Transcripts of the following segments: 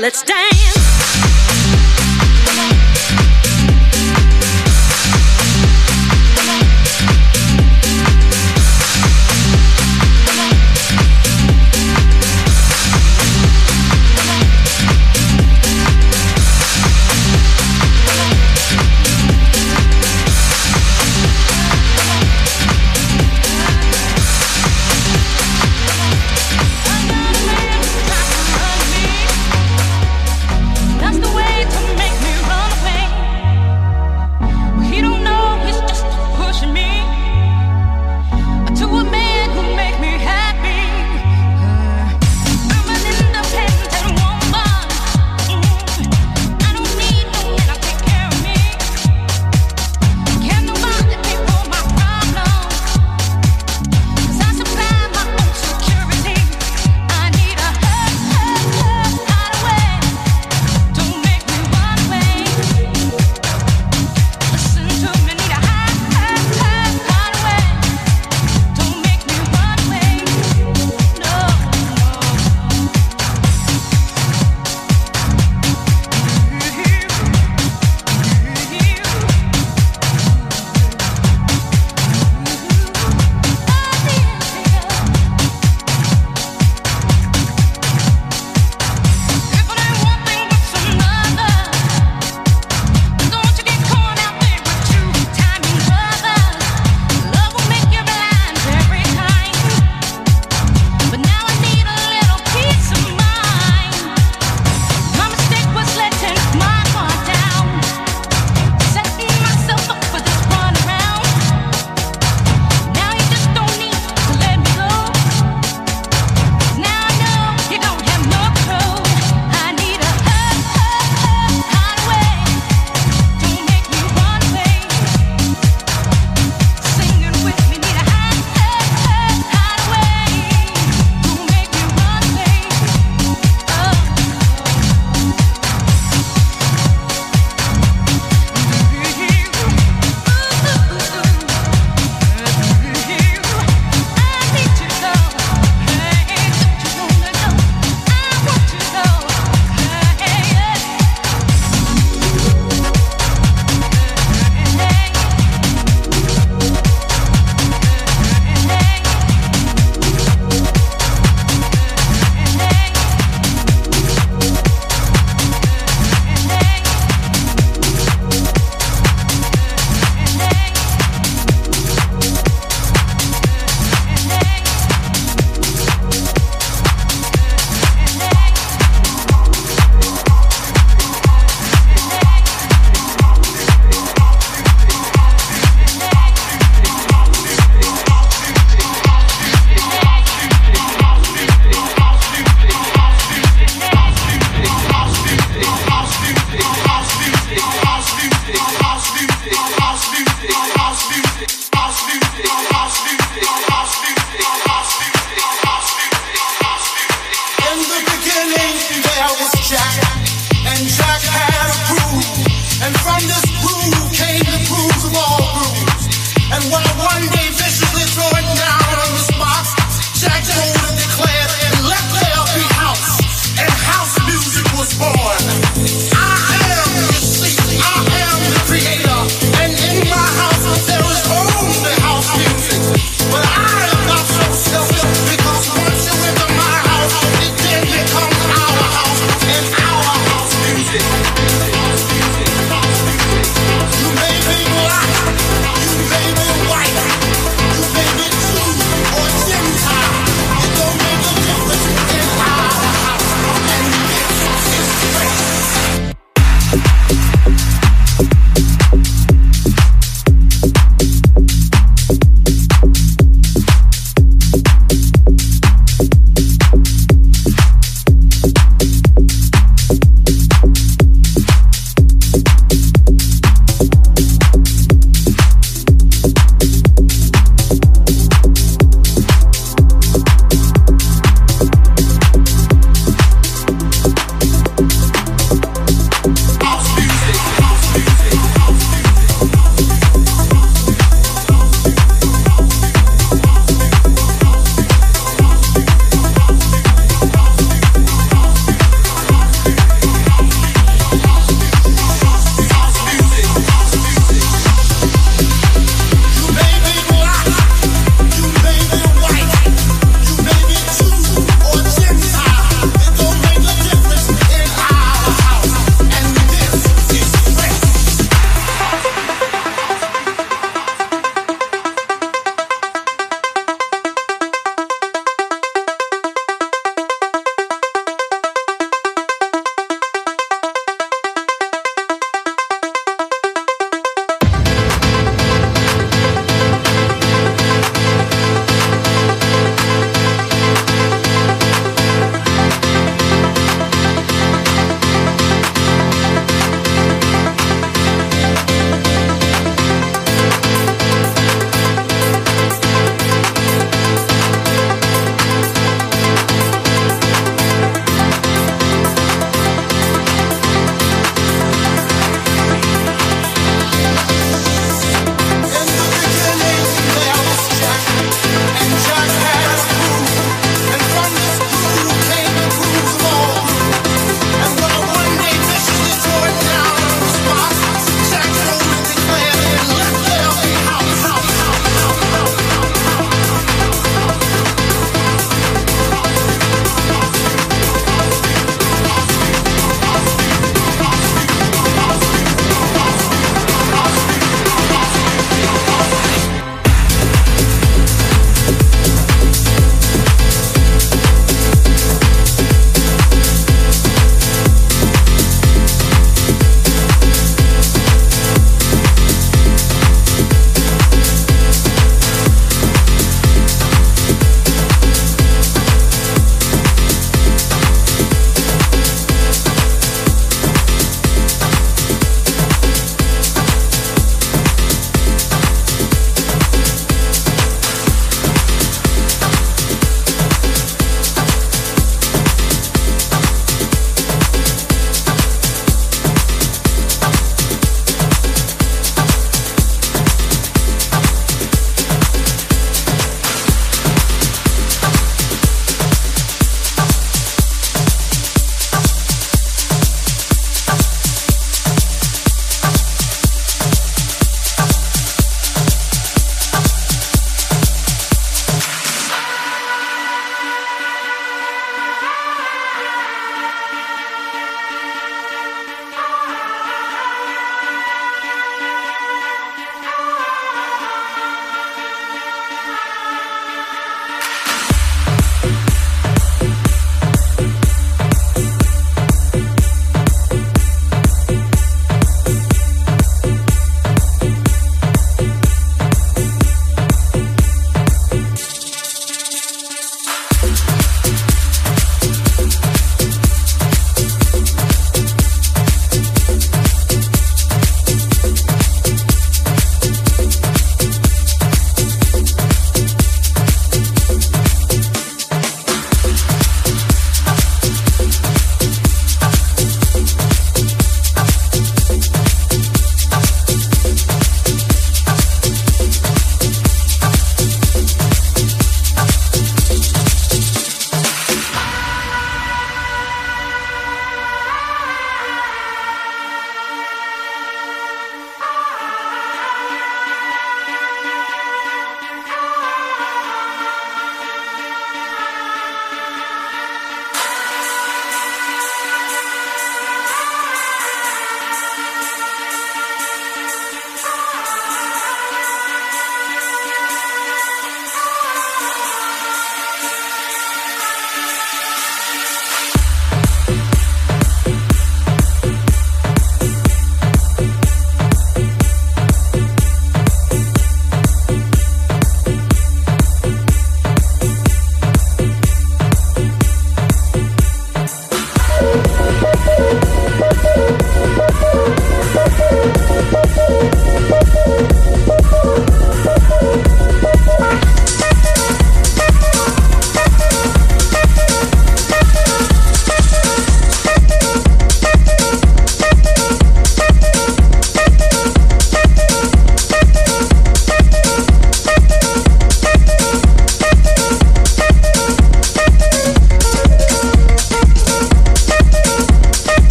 let's dance.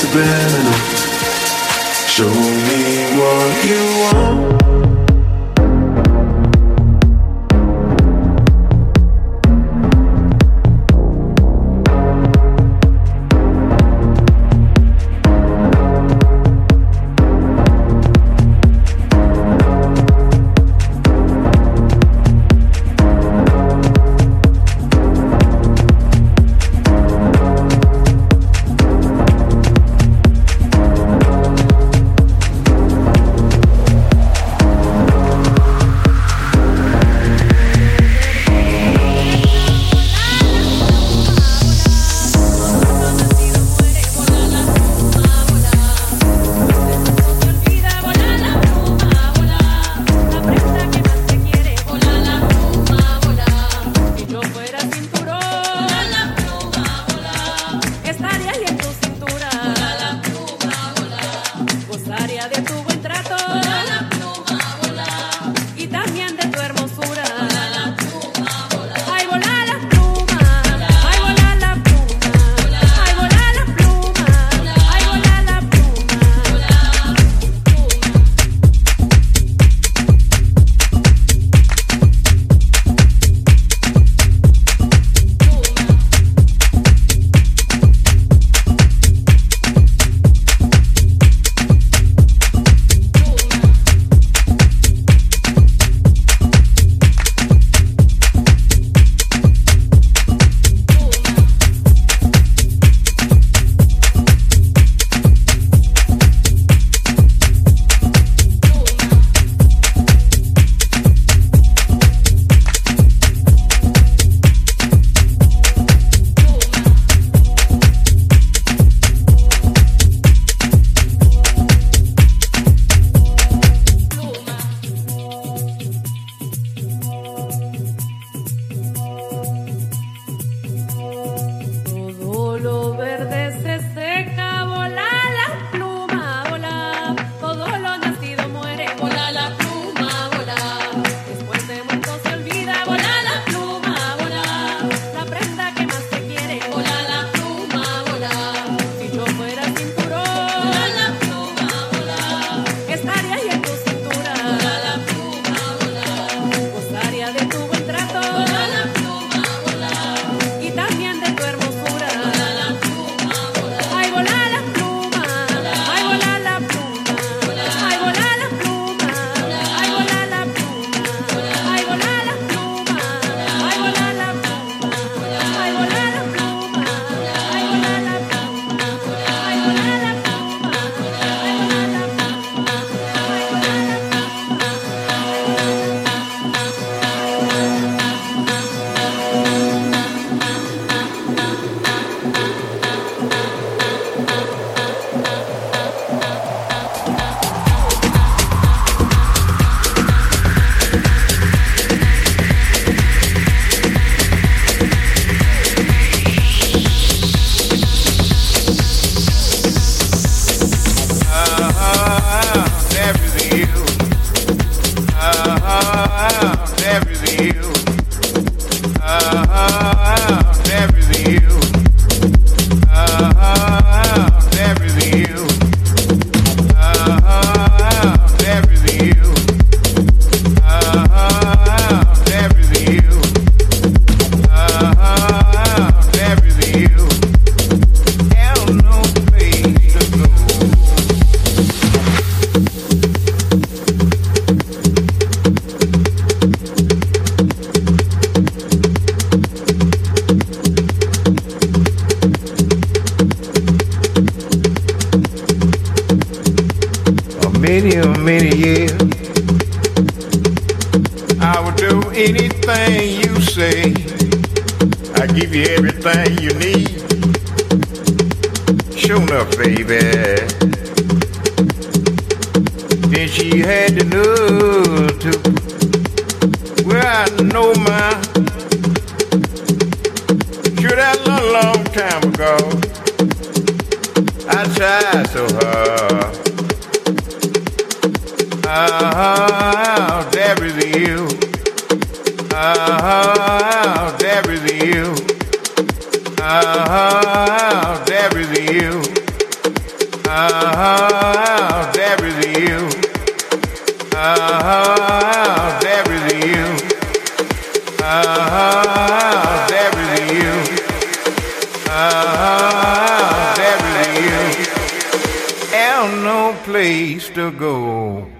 subliminal. Show me what you want. Is you. Oh, there is you. Oh, there is you. Oh, there is you. There is you. There is you. And no place to go.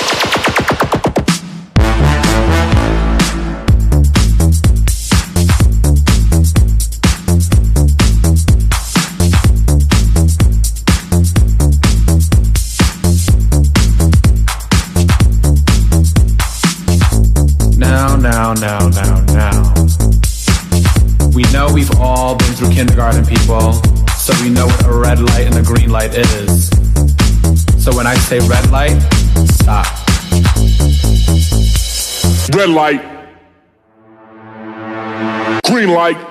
Now, now, now. We know we've all been through kindergarten, people, so we know what a red light and a green light is. So when I say red light, stop. Red light. Green light.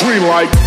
Green light.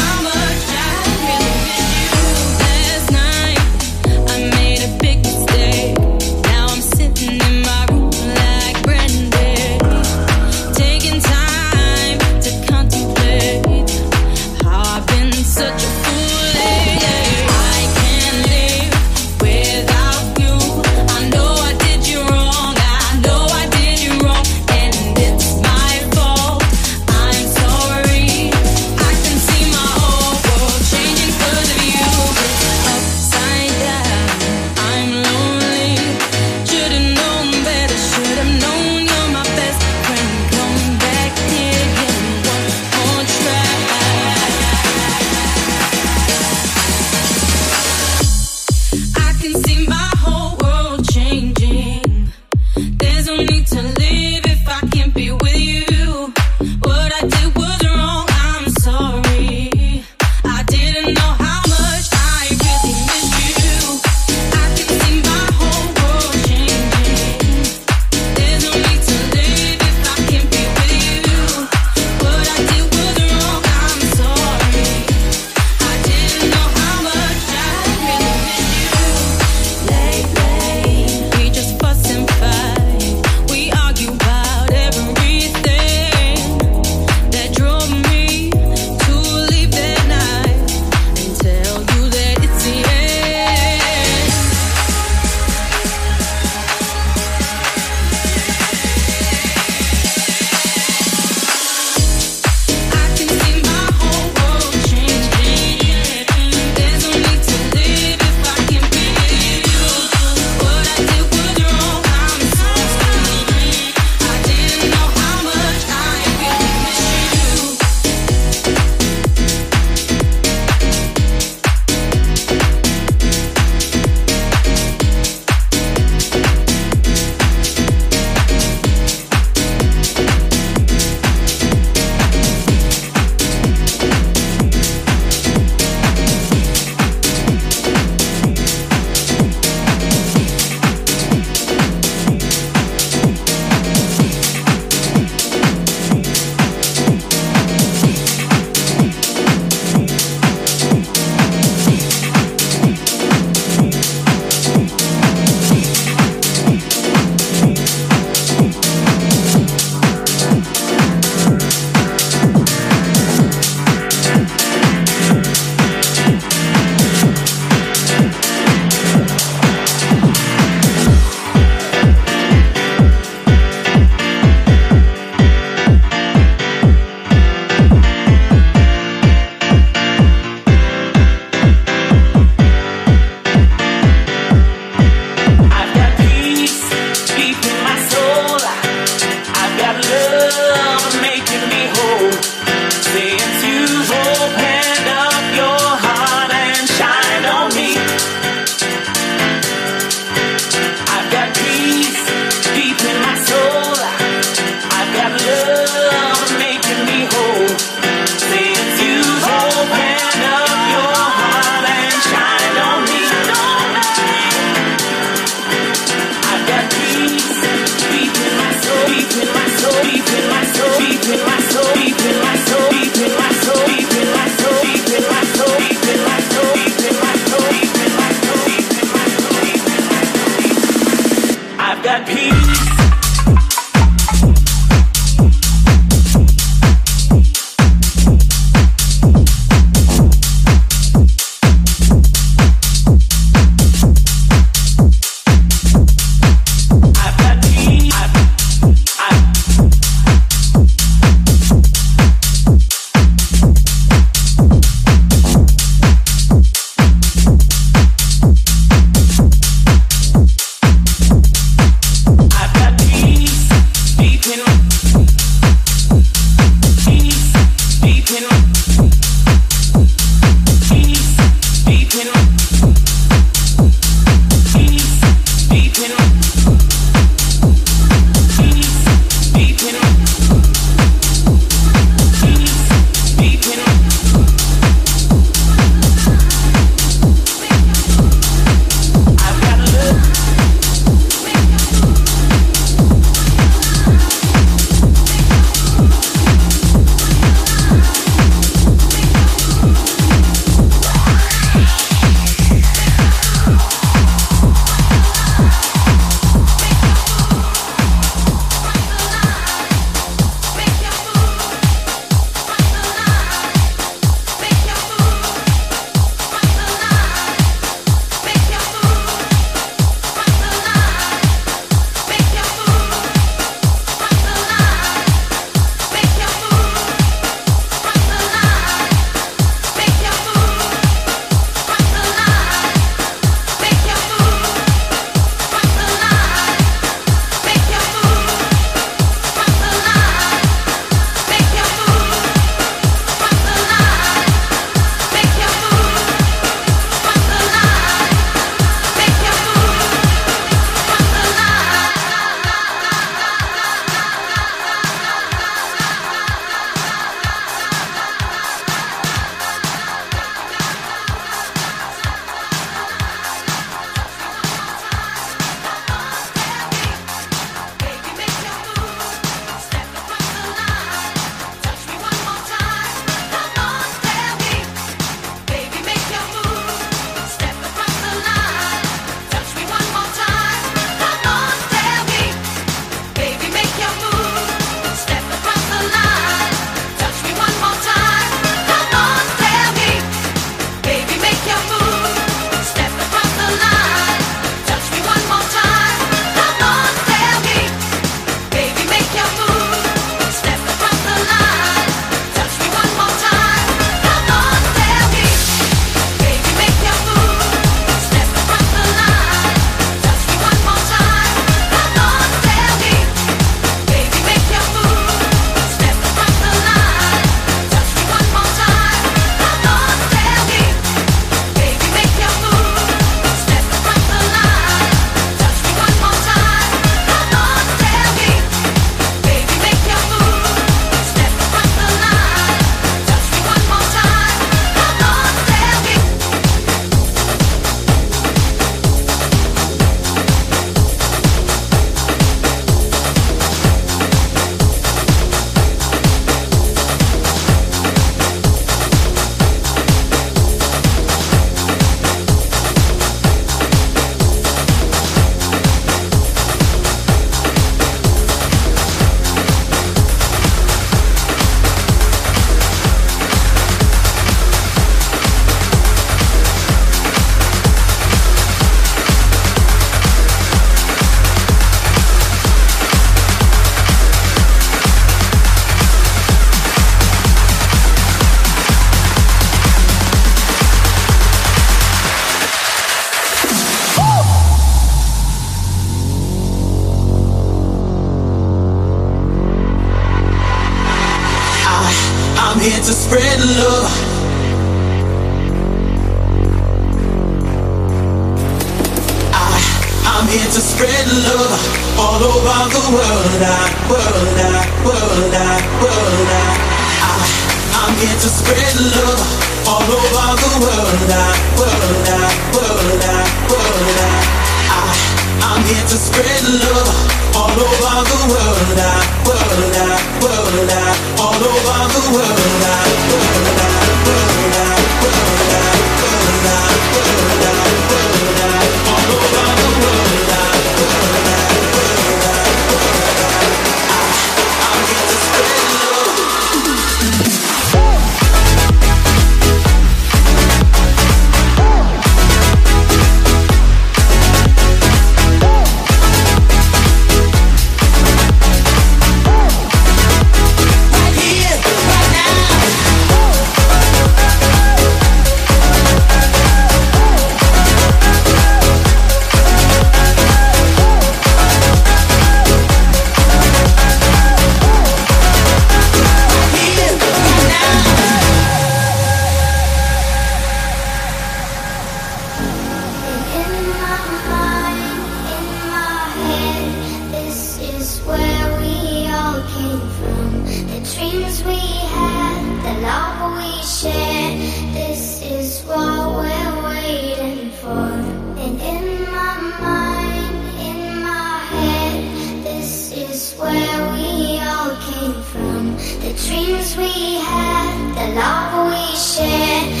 Had, the love we